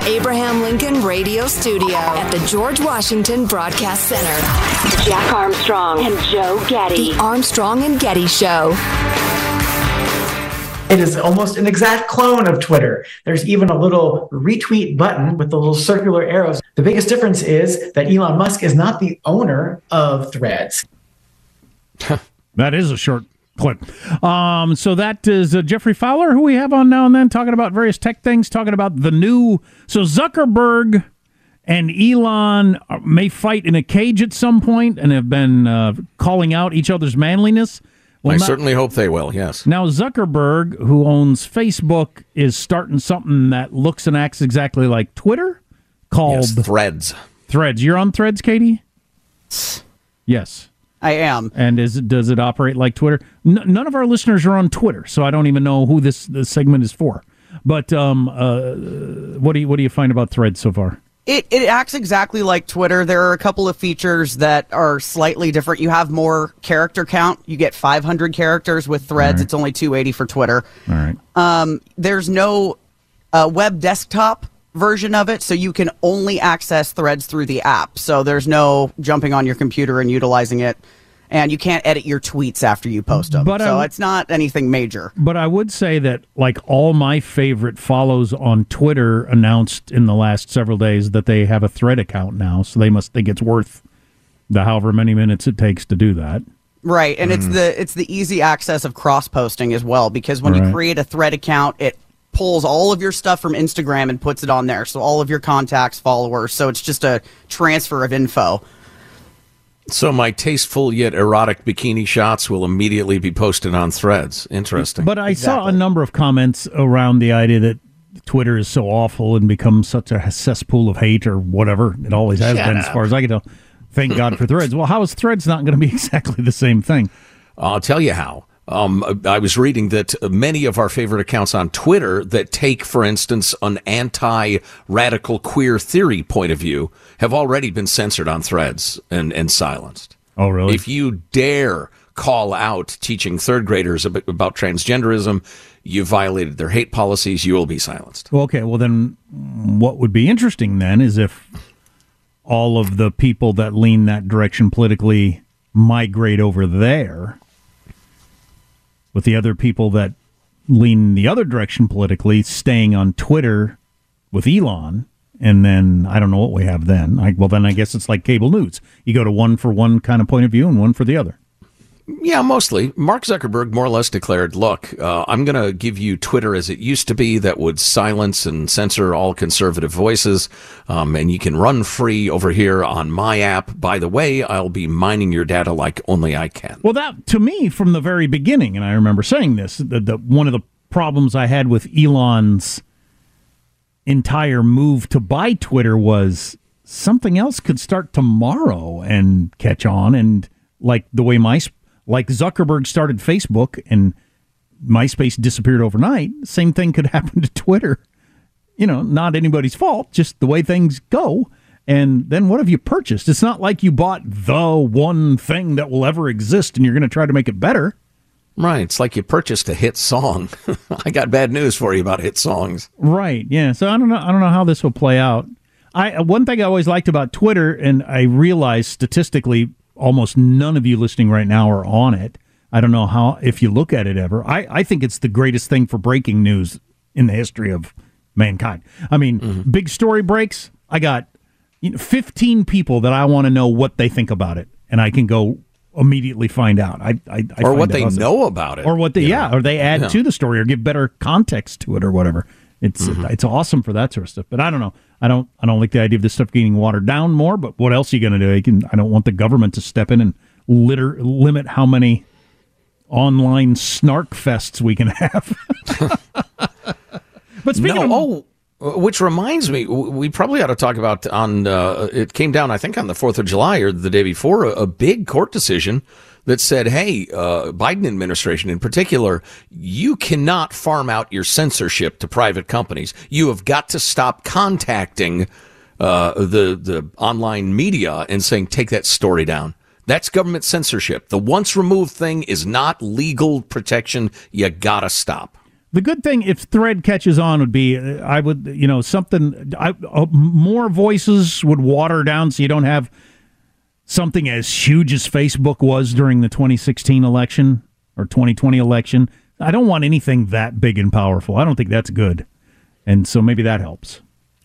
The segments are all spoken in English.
The Abraham Lincoln Radio Studio at the George Washington Broadcast Center, Jack Armstrong and Joe Getty. The Armstrong and Getty Show. It is almost an exact clone of Twitter. There's even a little retweet button with the little circular arrows. The biggest difference is that Elon Musk is not the owner of Threads. that is a short clip. Um, so that is uh, Geoffrey Fowler, who we have on now and then, talking about various tech things, talking about the new. So Zuckerberg and Elon may fight in a cage at some point and have been uh, calling out each other's manliness. Well, I certainly hope they will, yes. Now, Zuckerberg, who owns Facebook, is starting something that looks and acts exactly like Twitter called yes, Threads. Threads. You're on Threads, Katie? Yes. I am. And is does it operate like Twitter? N- none of our listeners are on Twitter, so I don't even know who this, this segment is for. But um, uh, what do you what do you find about Threads so far? It, it acts exactly like Twitter. There are a couple of features that are slightly different. You have more character count. You get 500 characters with Threads. Right. It's only 280 for Twitter. All right. Um, there's no uh, web desktop version of it, so you can only access threads through the app. So there's no jumping on your computer and utilizing it. And you can't edit your tweets after you post them. But so it's not anything major. But I would say that, like, all my favorite follows on Twitter announced in the last several days that they have a thread account now. So they must think it's worth the however many minutes it takes to do that. Right, and mm. it's the it's the easy access of cross posting as well because when right. you create a thread account, it pulls all of your stuff from Instagram and puts it on there. So all of your contacts, followers. So it's just a transfer of info. So my tasteful yet erotic bikini shots will immediately be posted on threads. Interesting. But I exactly. saw a number of comments around the idea that Twitter is so awful and becomes such a cesspool of hate or whatever. It always has Shut been, up. as far as I can tell. Thank God for Threads. Well, how is Threads not going to be exactly the same thing? I'll tell you how. Um, I was reading that many of our favorite accounts on Twitter that take, for instance, an anti-radical queer theory point of view have already been censored on threads and, and silenced. Oh, really? If you dare call out teaching third graders about, about transgenderism, you violated their hate policies, you will be silenced. Well, okay, well, then what would be interesting then is if all of the people that lean that direction politically migrate over there with the other people that lean the other direction politically staying on Twitter with Elon. And then I don't know what we have then. I, well, then I guess it's like cable news. You go to one for one kind of point of view and one for the other. Yeah, mostly. Mark Zuckerberg more or less declared, look, uh, I'm going to give you Twitter as it used to be that would silence and censor all conservative voices. Um, and you can run free over here on my app. By the way, I'll be mining your data like only I can. Well, that to me from the very beginning, and I remember saying this, that the, one of the problems I had with Elon's entire move to buy Twitter was something else could start tomorrow and catch on. And like the way my like Zuckerberg started Facebook and MySpace disappeared overnight, same thing could happen to Twitter. You know, not anybody's fault, just the way things go. And then what have you purchased? It's not like you bought the one thing that will ever exist and you're going to try to make it better. Right. It's like you purchased a hit song. I got bad news for you about hit songs. Right. Yeah. So I don't know. I don't know how this will play out. I one thing I always liked about Twitter, and I realized statistically, almost none of you listening right now are on it. I don't know how if you look at it ever. I, I think it's the greatest thing for breaking news in the history of mankind. I mean, mm-hmm. big story breaks. I got you know, 15 people that I want to know what they think about it, and I can go immediately find out. I, I, I or what they know about it, or what they yeah, know. or they add yeah. to the story, or give better context to it, or whatever. It's mm-hmm. it's awesome for that sort of stuff. But I don't know. I don't I don't like the idea of this stuff getting watered down more. But what else are you going to do? You can, I don't want the government to step in and litter limit how many online snark fests we can have. but speaking no, of oh, uh, which reminds me, we probably ought to talk about on. Uh, it came down, I think, on the Fourth of July or the day before, a, a big court decision that said, "Hey, uh, Biden administration in particular, you cannot farm out your censorship to private companies. You have got to stop contacting uh, the the online media and saying take that story down." That's government censorship. The once removed thing is not legal protection. You gotta stop. The good thing, if Thread catches on, would be I would, you know, something. I, uh, more voices would water down, so you don't have something as huge as Facebook was during the 2016 election or 2020 election. I don't want anything that big and powerful. I don't think that's good, and so maybe that helps.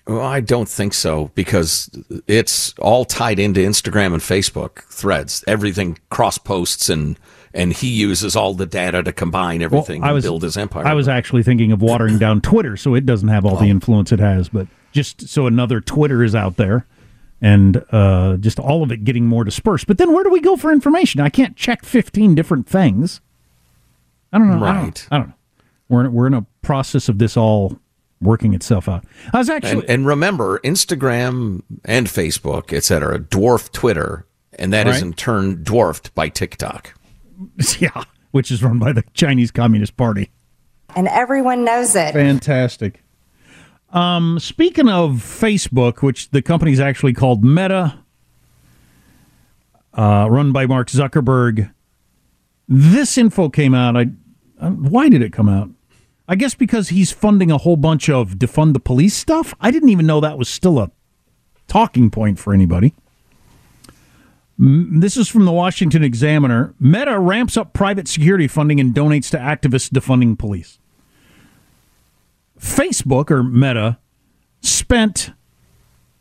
Well, I don't think so because it's all tied into Instagram and Facebook threads. Everything cross posts and and he uses all the data to combine everything well, I was, and build his empire. I was actually thinking of watering down Twitter so it doesn't have all oh. the influence it has, but just so another Twitter is out there and uh, just all of it getting more dispersed. But then where do we go for information? I can't check 15 different things. I don't know. Right. I don't, I don't know. We're in, we're in a process of this all working itself out. I was actually and, and remember Instagram and Facebook, etc., dwarf Twitter, and that right. is in turn dwarfed by TikTok. Yeah, which is run by the Chinese Communist Party. And everyone knows it. Fantastic. Um, speaking of Facebook, which the company is actually called Meta, uh, run by Mark Zuckerberg, this info came out. I, uh, why did it come out? I guess because he's funding a whole bunch of defund the police stuff. I didn't even know that was still a talking point for anybody. This is from the Washington Examiner. Meta ramps up private security funding and donates to activists defunding police. Facebook or Meta spent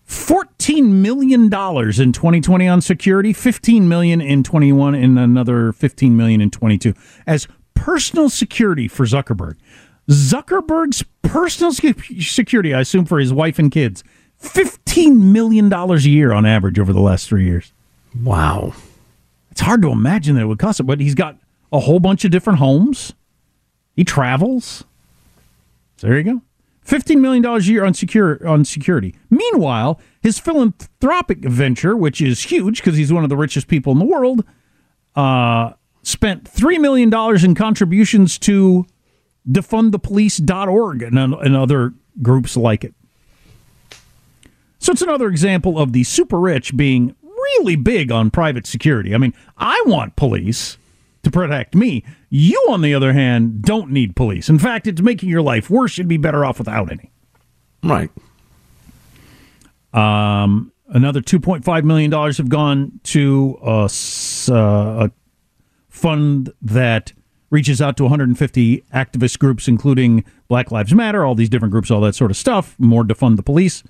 $14 million in 2020 on security, 15 million in 21 and another 15 million in 22 as personal security for Zuckerberg. Zuckerberg's personal security, I assume for his wife and kids, $15 million a year on average over the last 3 years. Wow. It's hard to imagine that it would cost it, but he's got a whole bunch of different homes. He travels. So there you go. $15 million a year on, secure, on security. Meanwhile, his philanthropic venture, which is huge because he's one of the richest people in the world, uh, spent $3 million in contributions to defundthepolice.org and, and other groups like it. So it's another example of the super rich being really big on private security. I mean, I want police to protect me. You, on the other hand, don't need police. In fact, it's making your life worse. You'd be better off without any. Right. Um, another $2.5 million have gone to a, uh, a fund that reaches out to 150 activist groups, including Black Lives Matter, all these different groups, all that sort of stuff, more to fund the police.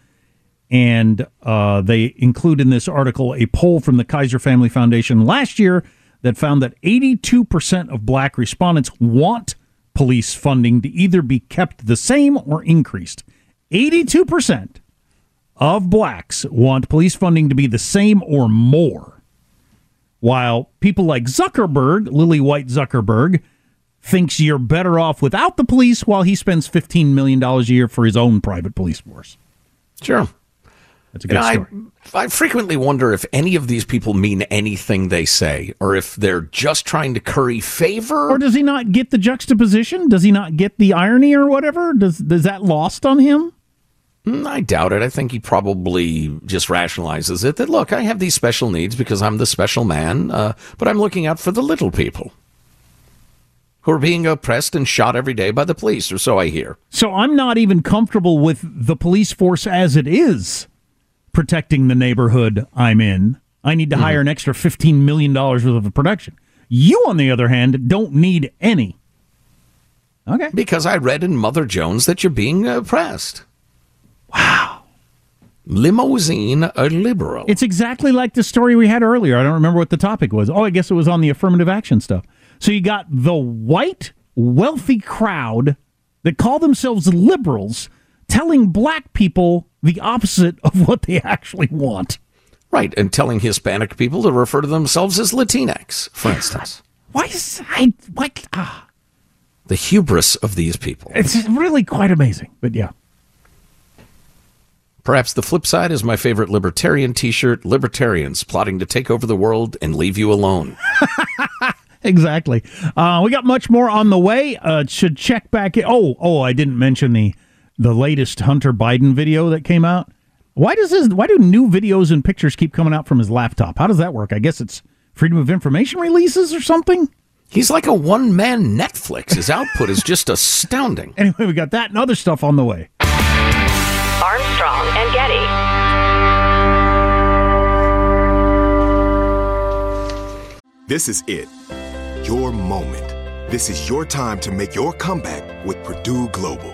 And uh, they include in this article a poll from the Kaiser Family Foundation last year that found that 82% of black respondents want police funding to either be kept the same or increased. 82% of blacks want police funding to be the same or more. While people like Zuckerberg, Lily White Zuckerberg, thinks you're better off without the police while he spends $15 million a year for his own private police force. Sure. That's a good You know, I- I frequently wonder if any of these people mean anything they say, or if they're just trying to curry favor. Or does he not get the juxtaposition? Does he not get the irony or whatever? Does is that lost on him? Mm, I doubt it. I think he probably just rationalizes it that, look, I have these special needs because I'm the special man, uh, but I'm looking out for the little people who are being oppressed and shot every day by the police, or so I hear. So I'm not even comfortable with the police force as it is protecting the neighborhood I'm in. I need to mm-hmm. hire an extra $15 million worth of production. You, on the other hand, don't need any. Okay. Because I read in Mother Jones that you're being oppressed. Wow. Limousine a liberal. It's exactly like the story we had earlier. I don't remember what the topic was. Oh, I guess it was on the affirmative action stuff. So you got the white, wealthy crowd that call themselves liberals telling black people the opposite of what they actually want. Right, and telling Hispanic people to refer to themselves as Latinx, for instance. Why is I what? Ah, The hubris of these people. it's really quite amazing. But yeah, Perhaps the flip side is my favorite libertarian t shirt Libertarians plotting to take over the world and leave you alone. exactly. Uh, we got much more on the way. Uh, should check back. In. Oh, oh, I didn't mention the the latest Hunter Biden video that came out. Why does his Why do new videos and pictures keep coming out from his laptop? How does that work? I guess it's freedom of information releases or something. He's like a one man Netflix. His output is just astounding. Anyway, we got that and other stuff on the way. Armstrong and Getty. This is it. Your moment. This is your time to make your comeback with Purdue Global.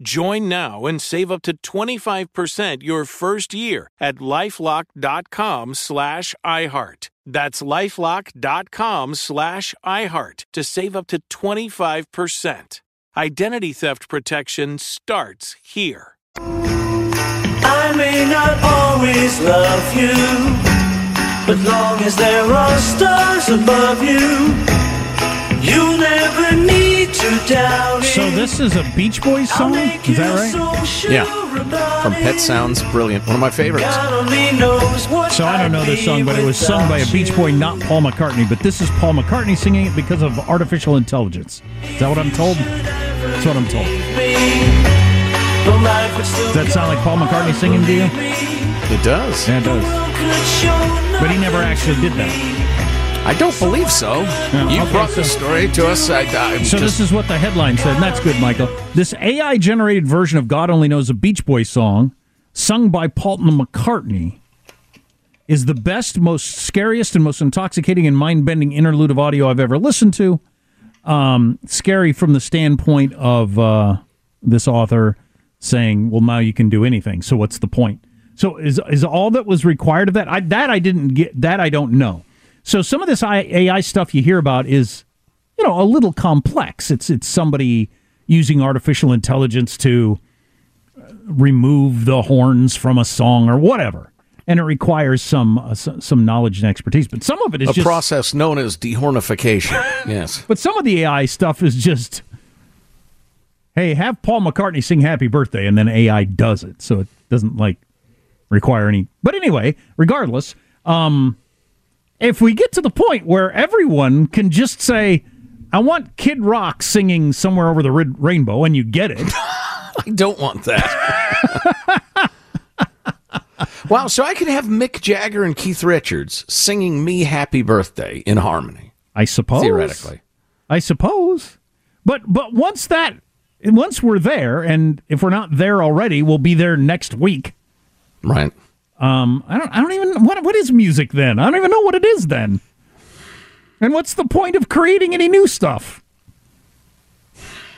Join now and save up to 25% your first year at lifelock.com slash iHeart. That's lifelock.com slash iHeart to save up to 25%. Identity theft protection starts here. I may not always love you, but long as there are stars above you, you'll never need So this is a Beach Boys song? Is that right? Yeah. From Pet Sounds, brilliant. One of my favorites. God only knows what So I don't know this song, but it was sung by a Beach Boy, not Paul McCartney. But this is Paul McCartney singing it because of artificial intelligence. Is that what I'm told? That's what I'm told. Does that sound like Paul McCartney singing to you? It does. Yeah, it does. But he never actually did that. I don't believe so. Yeah, you okay, brought so- the story to us. I, So just, this is what the headline said, and that's good, Michael. This AI-generated version of "God Only Knows" a Beach Boy song, sung by Paulton McCartney, is the best, most scariest, and most intoxicating and mind-bending interlude of audio I've ever listened to. Um, scary from the standpoint of uh, this author saying, "Well, now you can do anything. So what's the point?" So is is all that was required of that? I, that I didn't get. That I don't know. So some of this AI stuff you hear about is you know a little complex. It's it's somebody using artificial intelligence to uh, remove the horns from a song or whatever, and it requires some uh, some knowledge and expertise. But some of it is a just process known as dehornification. yes. But some of the AI stuff is just, hey, have Paul McCartney sing "Happy Birthday," and then AI does it, so it doesn't like require any. But anyway, regardless, um, if we get to the point where everyone can just say, "I want Kid Rock singing somewhere over the red rainbow," and you get it. I don't want that. wow, so I could have Mick Jagger and Keith Richards singing me happy birthday in harmony. I suppose. Theoretically. I suppose. But but once that once we're there, and if we're not there already, we'll be there next week. Right. Um, I don't. I don't even. What what is music then? I don't even know what it is then. And what's the point of creating any new stuff?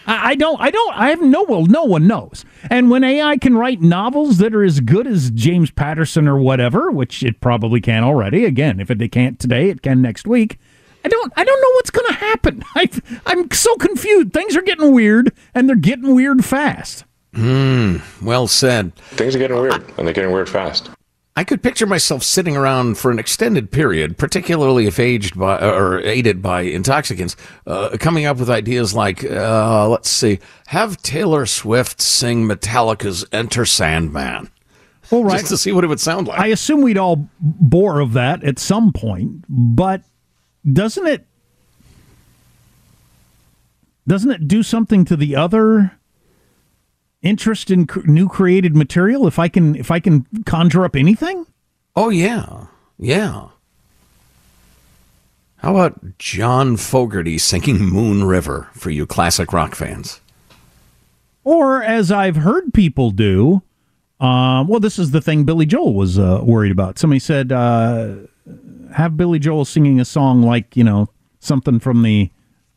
I, I don't. I don't. I have no. Well, no one knows. And when AI can write novels that are as good as James Patterson or whatever, which it probably can already. Again, if it, it can't today, it can next week. I don't. I don't know what's going to happen. I, I'm so confused. Things are getting weird, and they're getting weird fast. Hmm. Well said. Things are getting weird, and they're getting weird fast. I could picture myself sitting around for an extended period, particularly if aged by or aided by intoxicants, uh, coming up with ideas like, uh, let's see, have Taylor Swift sing Metallica's "Enter Sandman," Well, right. just to see what it would sound like. I assume we'd all bore of that at some point, but doesn't it doesn't it do something to the other interest in cr- new created material if I can if I can conjure up anything? Oh yeah, yeah. How about John Fogerty singing "Moon River" for you classic rock fans? Or as I've heard people do, um, well, this is the thing Billy Joel was uh, worried about. Somebody said, uh, have Billy Joel singing a song like, you know, something from the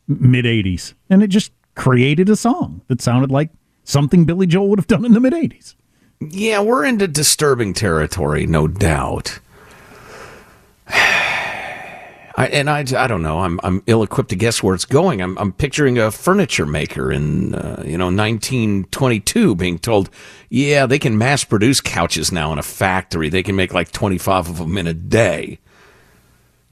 mid 80s. And it just created a song that sounded like something Billy Joel would have done in the mid 80s. Yeah, we're into disturbing territory, no doubt. I, and I, I don't know. I'm, I'm ill equipped to guess where it's going. I'm, I'm picturing a furniture maker in, uh, you know, 1922 being told, yeah, they can mass produce couches now in a factory. They can make like 25 of them in a day.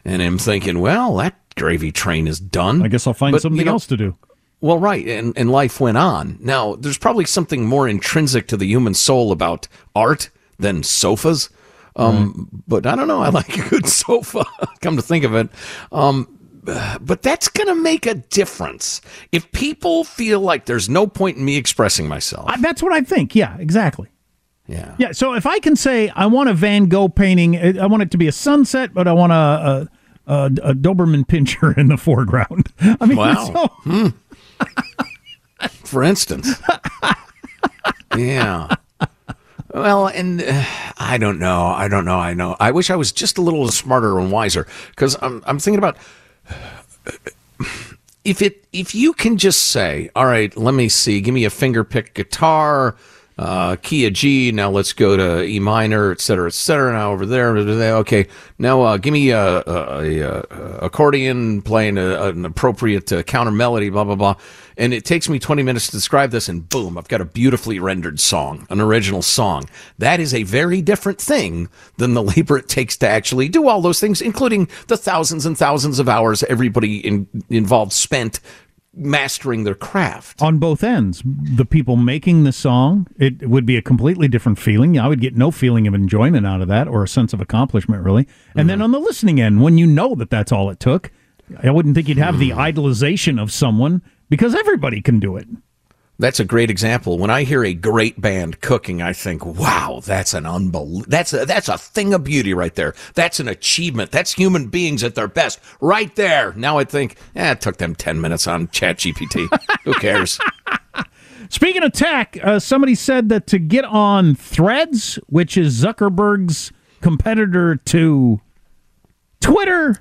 And I'm thinking, well, that gravy train is done. I guess I'll find But, something you know, else to do. Well, right, and, and life went on. Now, there's probably something more intrinsic to the human soul about art than sofas. Um, But I don't know. I like a good sofa. Come to think of it, um, but that's going to make a difference if people feel like there's no point in me expressing myself. I, that's what I think. Yeah, exactly. Yeah. Yeah. So if I can say I want a Van Gogh painting, I want it to be a sunset, but I want a, a, a, a Doberman pinscher in the foreground. I mean, Wow. so- Hmm. For instance. yeah. Well, and uh, I don't know. I don't know. I know. I wish I was just a little smarter and wiser because I'm I'm thinking about if it if you can just say, all right, let me see, give me a finger pick guitar, uh, key of G. Now let's go to E minor, et cetera, et cetera. Now over there, okay. Now uh, give me a, a, a, accordion playing a, an appropriate uh, counter melody, blah blah blah. And it takes me 20 minutes to describe this, and boom, I've got a beautifully rendered song, an original song. That is a very different thing than the labor it takes to actually do all those things, including the thousands and thousands of hours everybody in, involved spent mastering their craft. on both ends. The people making the song, it would be a completely different feeling. I would get no feeling of enjoyment out of that or a sense of accomplishment, really. And then mm-hmm. on the listening end, when you know that that's all it took, I wouldn't think you'd have the mm. idolization of someone because everybody can do it. That's a great example. When I hear a great band cooking, I think, "Wow, that's an unbel- that's a, that's a thing of beauty right there. That's an achievement. That's human beings at their best right there." Now I think, eh, it took them 10 minutes on ChatGPT. Who cares? Speaking of tech, uh, somebody said that to get on Threads, which is Zuckerberg's competitor to Twitter,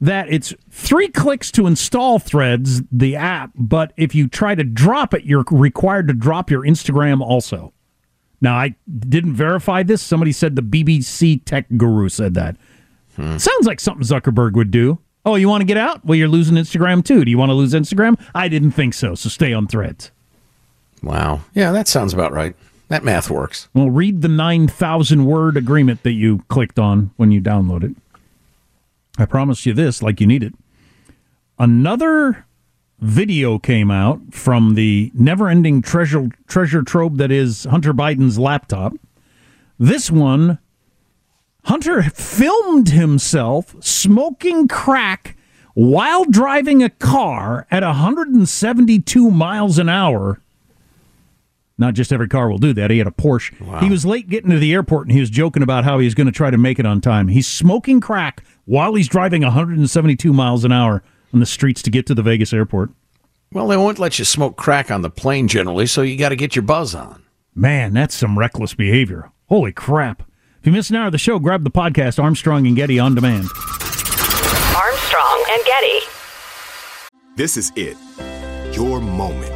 that it's three clicks to install Threads, the app, but if you try to drop it, you're required to drop your Instagram also. Now, I didn't verify this. Somebody said the BBC tech guru said that. Hmm. Sounds like something Zuckerberg would do. Oh, you want to get out? Well, you're losing Instagram too. Do you want to lose Instagram? I didn't think so, so stay on Threads. Wow. Yeah, that sounds about right. That math works. Well, read the 9,000 word agreement that you clicked on when you download it. I promise you this, like you need it. Another video came out from the never ending treasure, treasure trove that is Hunter Biden's laptop. This one, Hunter filmed himself smoking crack while driving a car at 172 miles an hour. Not just every car will do that. He had a Porsche. He was late getting to the airport and he was joking about how he was going to try to make it on time. He's smoking crack while he's driving 172 miles an hour on the streets to get to the Vegas airport. Well, they won't let you smoke crack on the plane generally, so you got to get your buzz on. Man, that's some reckless behavior. Holy crap. If you missed an hour of the show, grab the podcast Armstrong and Getty on demand. Armstrong and Getty. This is it. Your moment.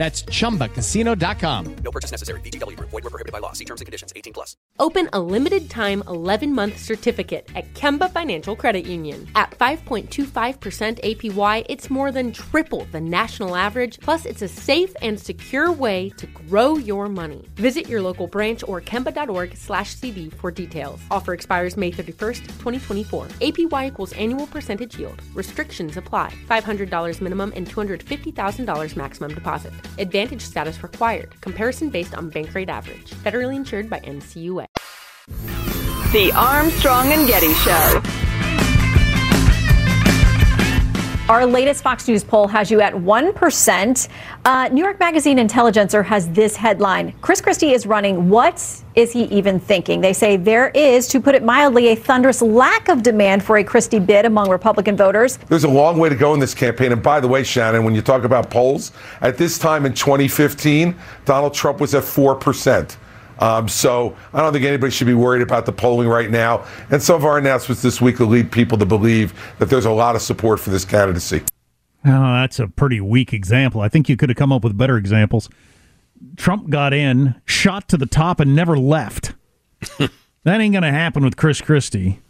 That's chumbacasino.com. No purchase necessary. VGW Group. Void were prohibited by law. See terms and conditions. 18 plus. Open a limited time 11 month certificate at Kemba Financial Credit Union. At 5.25% APY, it's more than triple the national average, plus, it's a safe and secure way to grow your money. Visit your local branch or kemba.org slash CD for details. Offer expires May 31st, 2024. APY equals annual percentage yield. Restrictions apply. $500 minimum and $250,000 maximum deposit. Advantage status required. Comparison based on bank rate average. Federally insured by NCUA. The Armstrong and Getty Show. Our latest Fox News poll has you at 1%. Uh, New York Magazine Intelligencer has this headline Chris Christie is running. What is he even thinking? They say there is, to put it mildly, a thunderous lack of demand for a Christie bid among Republican voters. There's a long way to go in this campaign. And by the way, Shannon, when you talk about polls, at this time in 2015, Donald Trump was at 4%. Um, so I don't think anybody should be worried about the polling right now. And some of our announcements this week will lead people to believe that there's a lot of support for this candidacy. Oh, that's a pretty weak example. I think you could have come up with better examples. Trump got in, shot to the top, and never left. that ain't going to happen with Chris Christie.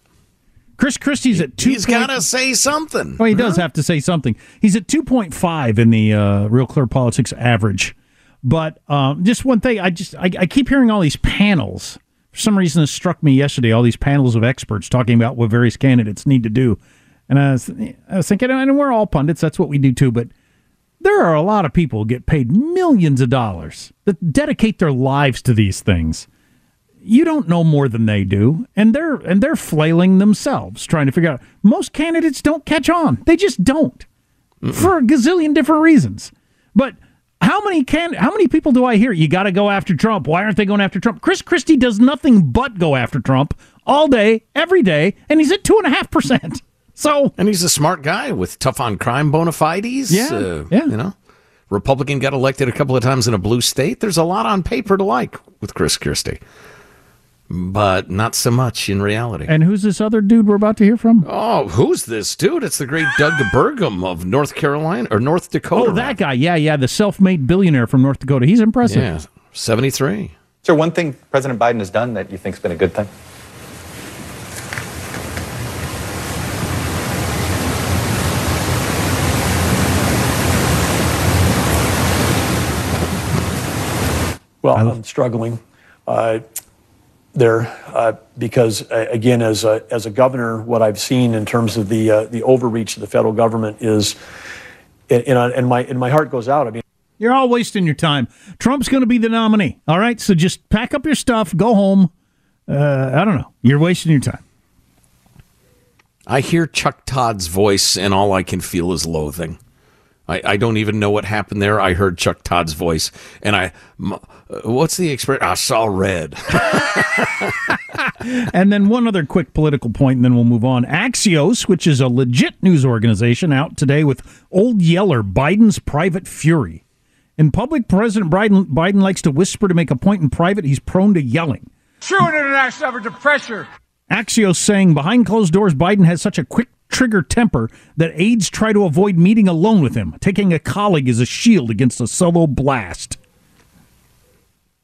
Chris Christie's at two. He's got to say something. Oh, he does have to say something. He's at two point five in the uh, Real Clear Politics average. But um, just one thing, I just I, I keep hearing all these panels For some reason, it struck me yesterday. All these panels of experts talking about what various candidates need to do, and I was, I was thinking, and we're all pundits. That's what we do too. But there are a lot of people who get paid millions of dollars that dedicate their lives to these things. You don't know more than they do, and they're and they're flailing themselves trying to figure out. Most candidates don't catch on; they just don't, for a gazillion different reasons. But how many can how many people do I hear? You got to go after Trump. Why aren't they going after Trump? Chris Christie does nothing but go after Trump all day, every day, and he's at two and a half percent. So, and he's a smart guy with tough on crime bona fides. Yeah, uh, yeah. You know, Republican got elected a couple of times in a blue state. There's a lot on paper to like with Chris Christie, but not so much in reality. And who's this other dude we're about to hear from? Oh, who's this dude? It's the great Doug Burgum of North Carolina or North Dakota. Oh, that guy. Yeah, yeah, the self-made billionaire from North Dakota. He's impressive. Yeah, 73. Is there one thing President Biden has done that you think's been a good thing? Well, I'm struggling uh, there uh, because, uh, again, as a, as a governor, what I've seen in terms of the uh, the overreach of the federal government is, and, and, and my and my heart goes out. I mean, You're all wasting your time. Trump's going to be the nominee. All right, so just pack up your stuff, go home. Uh, I don't know. You're wasting your time. I hear Chuck Todd's voice, and all I can feel is loathing. I, I don't even know what happened there. I heard Chuck Todd's voice, and I, m- Uh, what's the expression? I saw red. and then one other quick political point, and then we'll move on. Axios, which is a legit news organization, out today with Old Yeller, Biden's private fury. In public, President Biden, Biden likes to whisper to make a point. In private, he's prone to yelling. True international effort to pressure. Axios saying behind closed doors, Biden has such a quick trigger temper that aides try to avoid meeting alone with him, taking a colleague as a shield against a solo blast.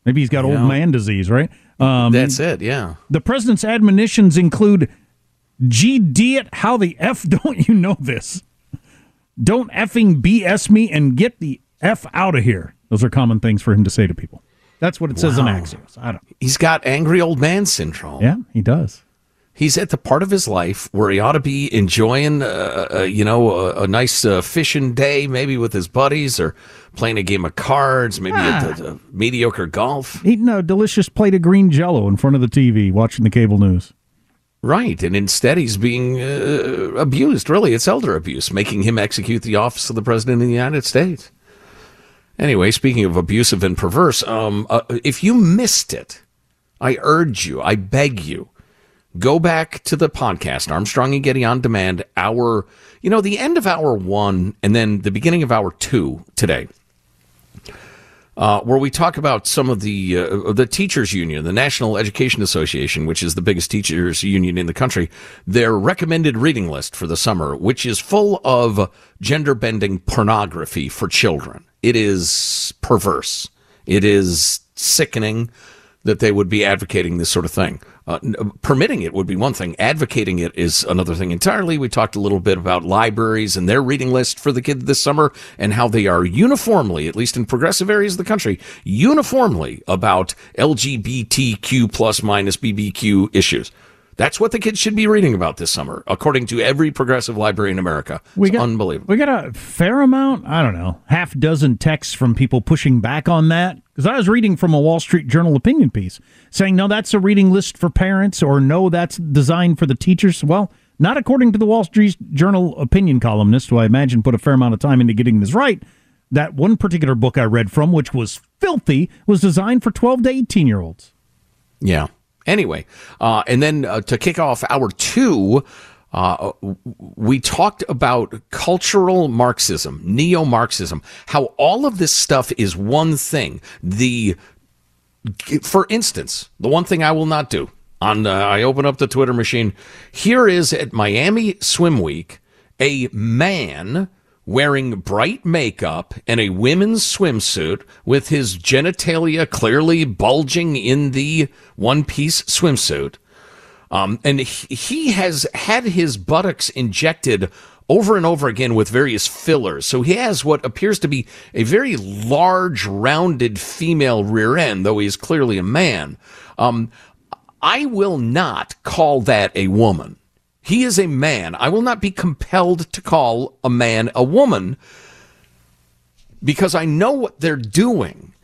Maybe he's got old man disease, right? Um, That's it, yeah. The president's admonitions include GD it, how the F don't you know this? Don't effing BS me and get the F out of here. Those are common things for him to say to people. That's what it says in Wow. Axios. I don't He's got angry old man syndrome. Yeah, he does. He's at the part of his life where he ought to be enjoying, uh, uh, you know, a, a nice uh, fishing day, maybe with his buddies, or playing a game of cards, maybe Ah. a, a mediocre golf. Eating a delicious plate of green jello in front of the TV, watching the cable news. Right, and instead he's being uh, abused. Really, it's elder abuse, making him execute the office of the president of the United States. Anyway, speaking of abusive and perverse, um, uh, if you missed it, I urge you, I beg you, go back to the podcast Armstrong and Getty on demand. Hour, you know, the end of hour one, and then the beginning of hour two today uh, where we talk about some of the uh, the teachers union, the National Education Association, which is the biggest teachers union in the country, their recommended reading list for the summer, which is full of gender bending pornography for children. It is perverse. It is sickening that they would be advocating this sort of thing. Uh, permitting it would be one thing. Advocating it is another thing entirely. We talked a little bit about libraries and their reading list for the kids this summer and how they are uniformly, at least in progressive areas of the country, uniformly about LGBTQ plus minus BBQ issues. That's what the kids should be reading about this summer, according to every progressive library in America. We it's got, unbelievable. We got a fair amount, I don't know, half dozen texts from people pushing back on that. Because I was reading from a Wall Street Journal opinion piece saying, no, that's a reading list for parents, or no, that's designed for the teachers. Well, not according to the Wall Street Journal opinion columnist, who I imagine put a fair amount of time into getting this right. That one particular book I read from, which was filthy, was designed for 12 to 18 year olds. Yeah. Anyway, uh, and then uh, to kick off hour two, uh, we talked about cultural Marxism, neo Marxism, how all of this stuff is one thing. The, for instance, the one thing I will not do on, I open up the Twitter machine. Here is at Miami Swim Week, a man wearing bright makeup and a women's swimsuit with his genitalia clearly bulging in the one piece swimsuit. Um, and he, has had his buttocks injected over and over again with various fillers. So he has what appears to be a very large, rounded female rear end, though he is clearly a man. Um, I will not call that a woman. He is a man. I will not be compelled to call a man a woman because I know what they're doing.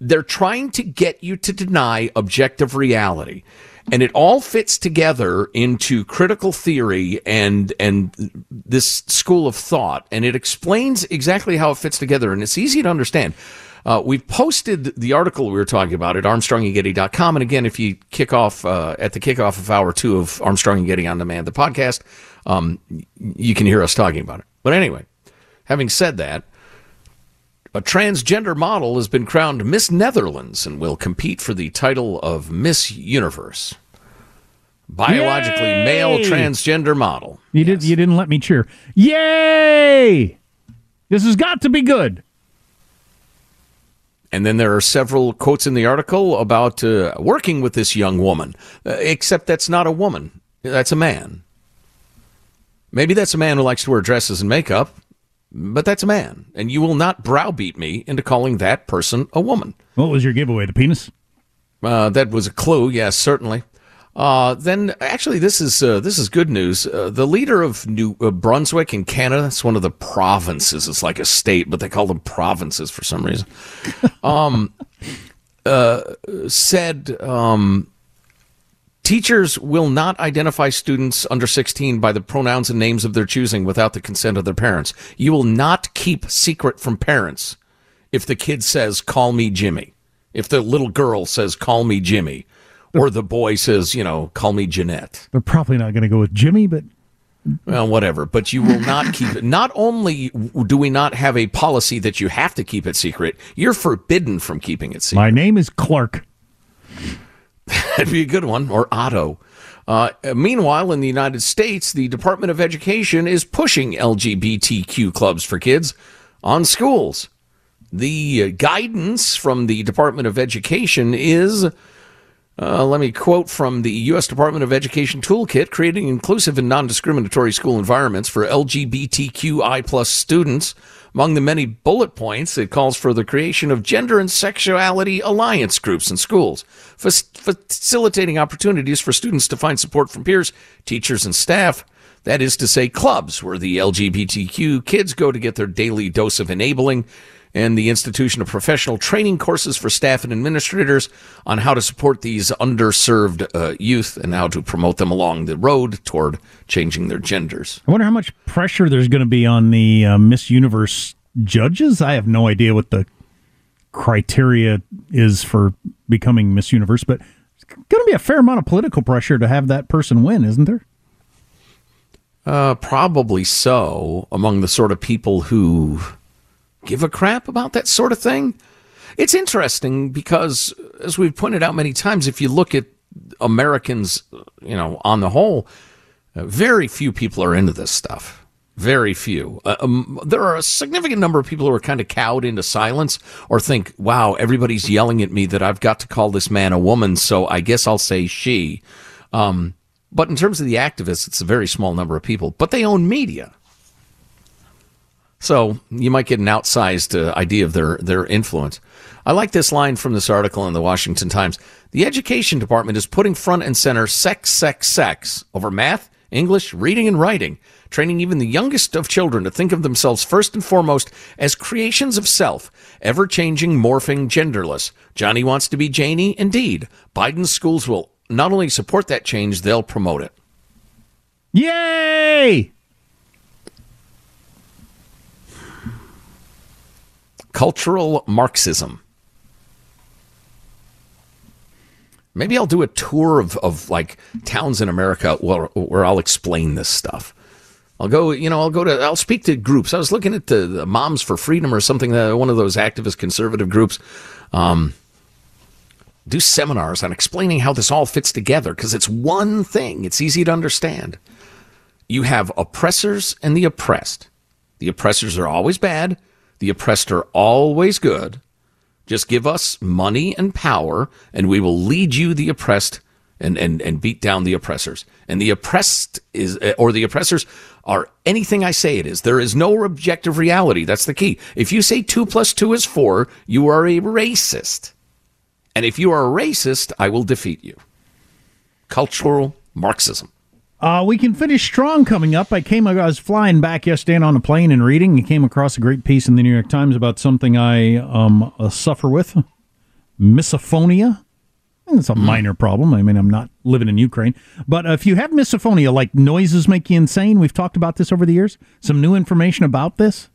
They're trying to get you to deny objective reality. And it all fits together into critical theory and and this school of thought, and it explains exactly how it fits together, and it's easy to understand. Uh, we've posted the article we were talking about at armstrongandgetty.com. And again, if you kick off uh, at the kickoff of hour two of Armstrong and Getty on Demand, the podcast, um, you can hear us talking about it. But anyway, having said that, a transgender model has been crowned Miss Netherlands and will compete for the title of Miss Universe. Biologically Yay! male transgender model. You did. You didn't let me cheer. Yay! This has got to be good. And then there are several quotes in the article about uh, working with this young woman, uh, except that's not a woman. That's a man. Maybe that's a man who likes to wear dresses and makeup, but that's a man. And you will not browbeat me into calling that person a woman. What was your giveaway? The penis? Uh, that was a clue, yes, certainly. Uh, then, actually, this is uh, this is good news. Uh, the leader of New uh, Brunswick in Canada, it's one of the provinces. It's like a state, but they call them provinces for some reason. um, uh, said um, teachers will not identify students under 16 by the pronouns and names of their choosing without the consent of their parents. You will not keep secret from parents if the kid says, "Call me Jimmy." If the little girl says, "Call me Jimmy." or the boy says, you know, call me Jeanette. They're probably not going to go with Jimmy, but Well, whatever. But you will not keep it. Not only do we not have a policy that you have to keep it secret, you're forbidden from keeping it secret. my name is Clark. That'd be a good one. Or Otto. Uh, meanwhile, in the United States, the Department of Education is pushing LGBTQ clubs for kids on schools. The guidance from the Department of Education is uh, let me quote from the U.S. Department of Education Toolkit, creating inclusive and non-discriminatory school environments for LGBTQI plus students. Among the many bullet points, it calls for the creation of gender and sexuality alliance groups in schools, fac- facilitating opportunities for students to find support from peers, teachers, and staff. That is to say, clubs where the LGBTQ kids go to get their daily dose of enabling and the institution of professional training courses for staff and administrators on how to support these underserved uh, youth and how to promote them along the road toward changing their genders. I wonder how much pressure there's going to be on the uh, Miss Universe judges. I have no idea what the criteria is for becoming Miss Universe, but it's going to be a fair amount of political pressure to have that person win, isn't there? Uh, probably so, among the sort of people who give a crap about that sort of thing. It's interesting because, as we've pointed out many times, if you look at Americans, you know, on the whole, uh, very few people are into this stuff. Very few. Uh, um, there are a significant number of people who are kind of cowed into silence or think, wow, everybody's yelling at me that I've got to call this man a woman, so I guess I'll say she. Um, but in terms of the activists, it's a very small number of people, but they own media. So you might get an outsized uh, idea of their, their influence. I like this line from this article in the Washington Times. The education department is putting front and center sex, sex, sex over math, English, reading, and writing, training even the youngest of children to think of themselves first and foremost as creations of self, ever changing, morphing, genderless. Johnny wants to be Janie. Indeed, Biden's schools will not only support that change, they'll promote it. Yay! Cultural Marxism. Maybe I'll do a tour of, of like towns in America where, where I'll explain this stuff. I'll go, you know, I'll go to, I'll speak to groups. I was looking at the, the Moms for Freedom or something, uh, one of those activist conservative groups. Um, do seminars on explaining how this all fits together because it's one thing. It's easy to understand. You have oppressors and the oppressed. The oppressors are always bad. The oppressed are always good. Just give us money and power, and we will lead you, the oppressed, and, and, and beat down the oppressors. And the oppressed is, eh, or the oppressors are anything I say it is. There is no objective reality. That's the key. If you say two plus two is four, you are a racist. And if you are a racist, I will defeat you. cultural Marxism. Uh, we can finish strong coming up. I came, I was flying back yesterday on a plane and reading, and came across a great piece in the New York Times about something I um, uh, suffer with misophonia. It's a minor problem. I mean, I'm not living in Ukraine. But if you have misophonia, like noises make you insane, we've talked about this over the years. Some new information about this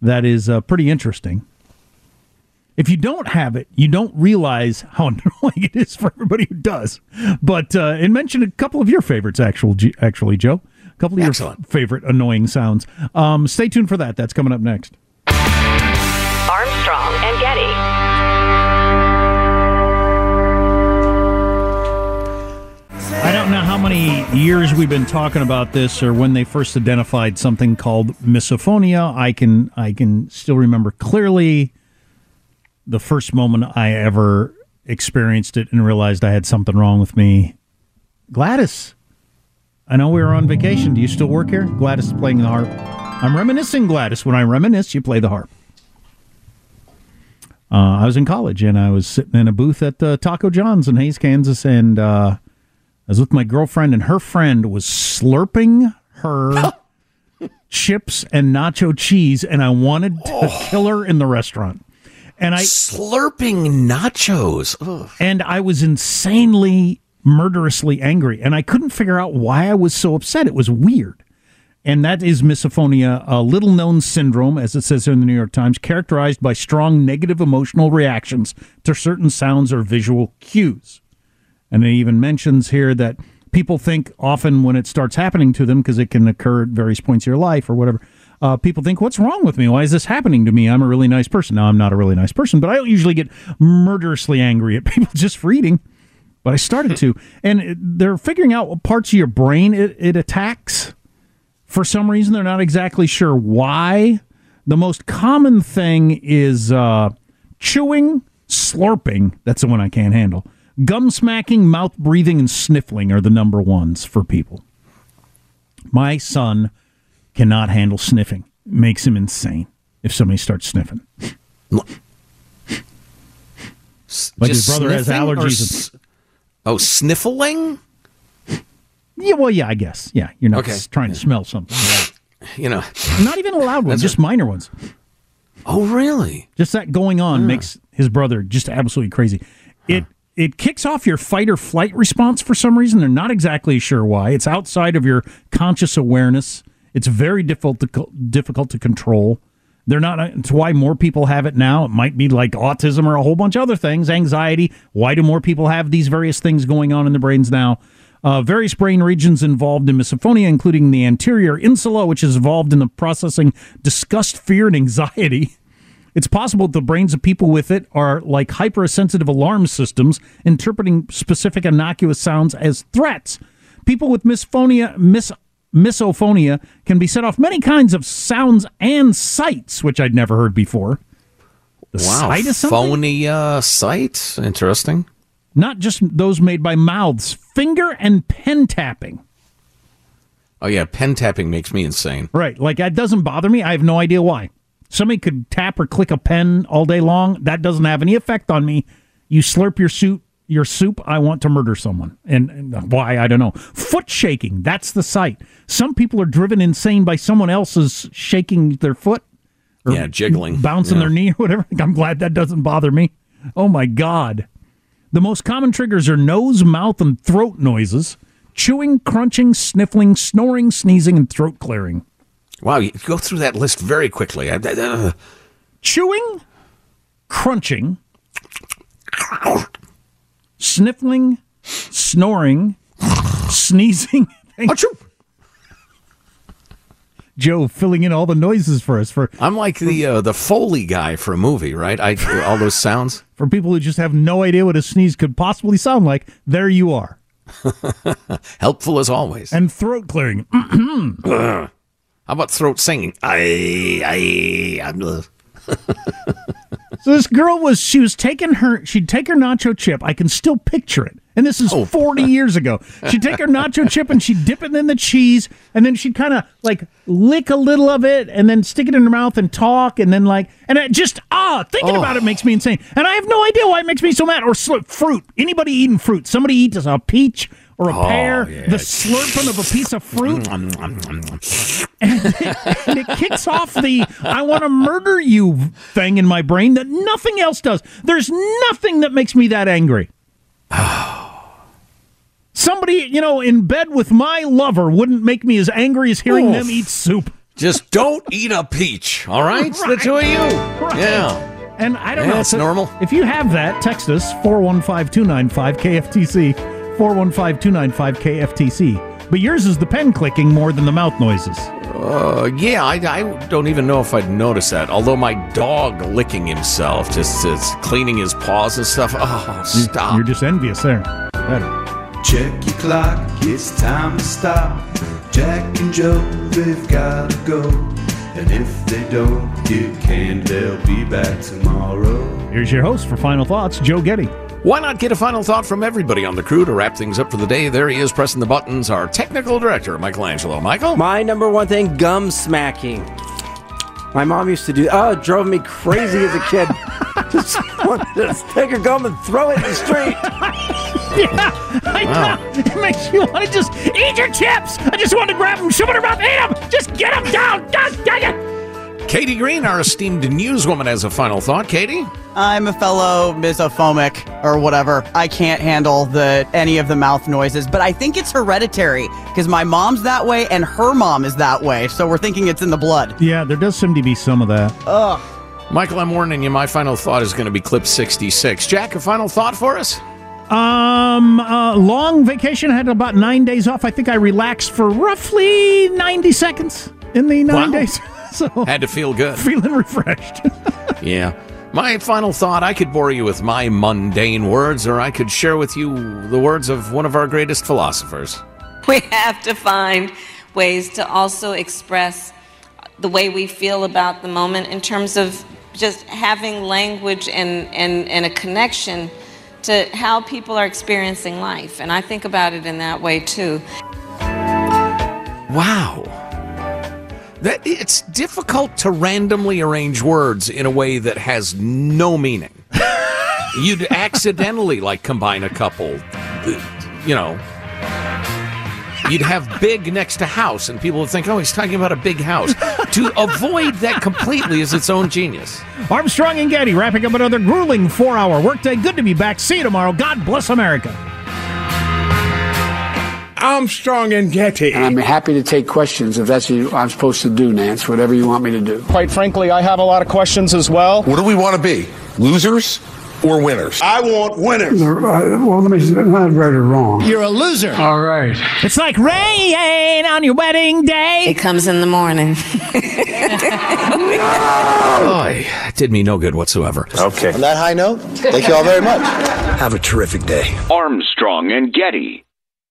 that is uh, pretty interesting. If you don't have it, you don't realize how annoying it is for everybody who does. But uh, it mentioned a couple of your favorites, actual, actually, Joe. A couple of Excellent. your favorite annoying sounds. Um, stay tuned for that. That's coming up next. Armstrong and Getty. I don't know how many years we've been talking about this or when they first identified something called misophonia. I can I can still remember clearly the first moment I ever experienced it and realized I had something wrong with me. Gladys. I know we were on vacation. Do you still work here? Gladys is playing the harp. I'm reminiscing, Gladys. When I reminisce, you play the harp. Uh, I was in college and I was sitting in a booth at uh, Taco John's in Hays, Kansas, and uh, I was with my girlfriend, and her friend was slurping her chips and nacho cheese, and I wanted to kill her in the restaurant. And I slurping nachos, Ugh. and I was insanely, murderously angry, and I couldn't figure out why I was so upset. It was weird. And that is misophonia, a little known syndrome, as it says here in the New York Times, characterized by strong negative emotional reactions to certain sounds or visual cues. And it even mentions here that people think often when it starts happening to them, because it can occur at various points of your life or whatever, uh, people think, what's wrong with me? Why is this happening to me? I'm a really nice person. Now, I'm not a really nice person, but I don't usually get murderously angry at people just for eating. But I started to. And they're figuring out what parts of your brain it, it attacks. For some reason, they're not exactly sure why. The most common thing is uh, chewing, slurping. That's the one I can't handle. Gum smacking, mouth breathing, and sniffling are the number ones for people. My son cannot handle sniffing. It makes him insane if somebody starts sniffing. Like his brother has allergies. s- oh, sniffling? Yeah, well, yeah, I guess. Yeah, you're not Okay. s- trying to smell something. You know, Not even a loud one, just a- minor ones. Oh, really? Just that going on makes his brother just absolutely crazy. It it kicks off your fight or flight response for some reason. They're not exactly sure why. It's outside of your conscious awareness. It's very difficult to difficult to control. They're not. It's why more people have it now. It might be like autism or a whole bunch of other things, anxiety. Why do more people have these various things going on in their brains now? Uh, various brain regions involved in misophonia, including the anterior insula, which is involved in the processing disgust, fear, and anxiety. It's possible that the brains of people with it are like hypersensitive alarm systems, interpreting specific innocuous sounds as threats. People with misphonia, mis, misophonia can be set off many kinds of sounds and sights, which I'd never heard before. The Wow. sight of something? Phonia uh, sight? Interesting. Not just those made by mouths, finger and pen tapping. Oh, yeah. Pen tapping makes me insane. Right. Like that doesn't bother me. I have no idea why. Somebody could tap or click a pen all day long. That doesn't have any effect on me. You slurp your soup, your soup, I want to murder someone. And, and why, I don't know. Foot shaking, that's the sight. Some people are driven insane by someone else's shaking their foot. or Yeah, jiggling. Bouncing Yeah. their knee or whatever. I'm glad that doesn't bother me. Oh my God. The most common triggers are nose, mouth, and throat noises chewing, crunching, sniffling, snoring, sneezing, and throat clearing. Wow. You go through that list very quickly. Uh, chewing, crunching, sniffling, snoring, sneezing. Joe filling in all the noises for us for I'm like the uh, the Foley guy for a movie, right? I all those sounds. for people who just have no idea what a sneeze could possibly sound like. There you are. Helpful as always. And throat clearing. How about throat singing? I, I, I'm. So this girl was she was taking her she'd take her nacho chip. I can still picture it. And this is 40 years ago. She'd take her nacho chip and she'd dip it in the cheese and then she'd kind of like lick a little of it and then stick it in her mouth and talk and then like and it just ah thinking about it makes me insane. And I have no idea why it makes me so mad or fruit. Anybody eating fruit. Somebody eats a peach or a Oh, pear, yeah. the slurping of a piece of fruit, mm, mm, mm, and, it, and it kicks off the "I want to murder you" thing in my brain that nothing else does. There's nothing that makes me that angry. Somebody, you know, in bed with my lover wouldn't make me as angry as hearing Oof. them eat soup. Just don't eat a peach, all right? The two of you. Right. Yeah. And I don't Yeah, know. it's if- normal. If you have that, text us 415 295 KFTC, 415 295 KFTC. But yours is the pen clicking more than the mouth noises. Uh, yeah, I, I don't even know if I'd notice that. Although my dog licking himself, just, just cleaning his paws and stuff. Oh, stop. You're just envious there. Better. Check your clock, it's time to stop. Jack and Joe, they've gotta go. And if they don't get canned, they'll be back tomorrow. Here's your host for Final Thoughts, Joe Getty. Why not get a final thought from everybody on the crew to wrap things up for the day? There he is, pressing the buttons. Our technical director, Michelangelo. Michael? My number one thing gum smacking. My mom used to do Oh, it drove me crazy as a kid. just wanted to take a gum and throw it in the street. Yeah, I Wow. know. It makes you want to just eat your chips. I just want to grab them, shove it mouth, eat them. Just get them down. God dang it. Katie Green, our esteemed newswoman, has a final thought. Katie? I'm a fellow misophomic or whatever. I can't handle the any of the mouth noises, but I think it's hereditary because my mom's that way and her mom is that way. So we're thinking it's in the blood. Yeah, there does seem to be some of that. Ugh. Michael, I'm warning you, my final thought is going to be clip 66. Jack, a final thought for us? Um, uh, long vacation. I had about nine days off. I think I relaxed for roughly 90 seconds in the nine Wow. days. So Had to feel good. feeling refreshed. Yeah. My final thought I could bore you with my mundane words, or I could share with you the words of one of our greatest philosophers. We have to find ways to also express the way we feel about the moment in terms of just having language and, and, and a connection to how people are experiencing life. And I think about it in that way too. Wow. That it's difficult to randomly arrange words in a way that has no meaning. You'd accidentally like combine a couple, you know. You'd have big next to house, and people would think, oh, he's talking about a big house. to avoid that completely is its own genius. Armstrong and Getty wrapping up another grueling four hour workday. Good to be back. See you tomorrow. God bless America. Armstrong and Getty. And I'm happy to take questions if that's what I'm supposed to do, Nance, whatever you want me to do. Quite frankly, I have a lot of questions as well. What do we want to be? Losers or winners? I want winners. well, let me see. Not right or wrong. You're a loser. All right. It's like rain on your wedding day. It comes in the morning. Boy, did me no good whatsoever. Okay. On that high note, thank you all very much. Have a terrific day. Armstrong and Getty.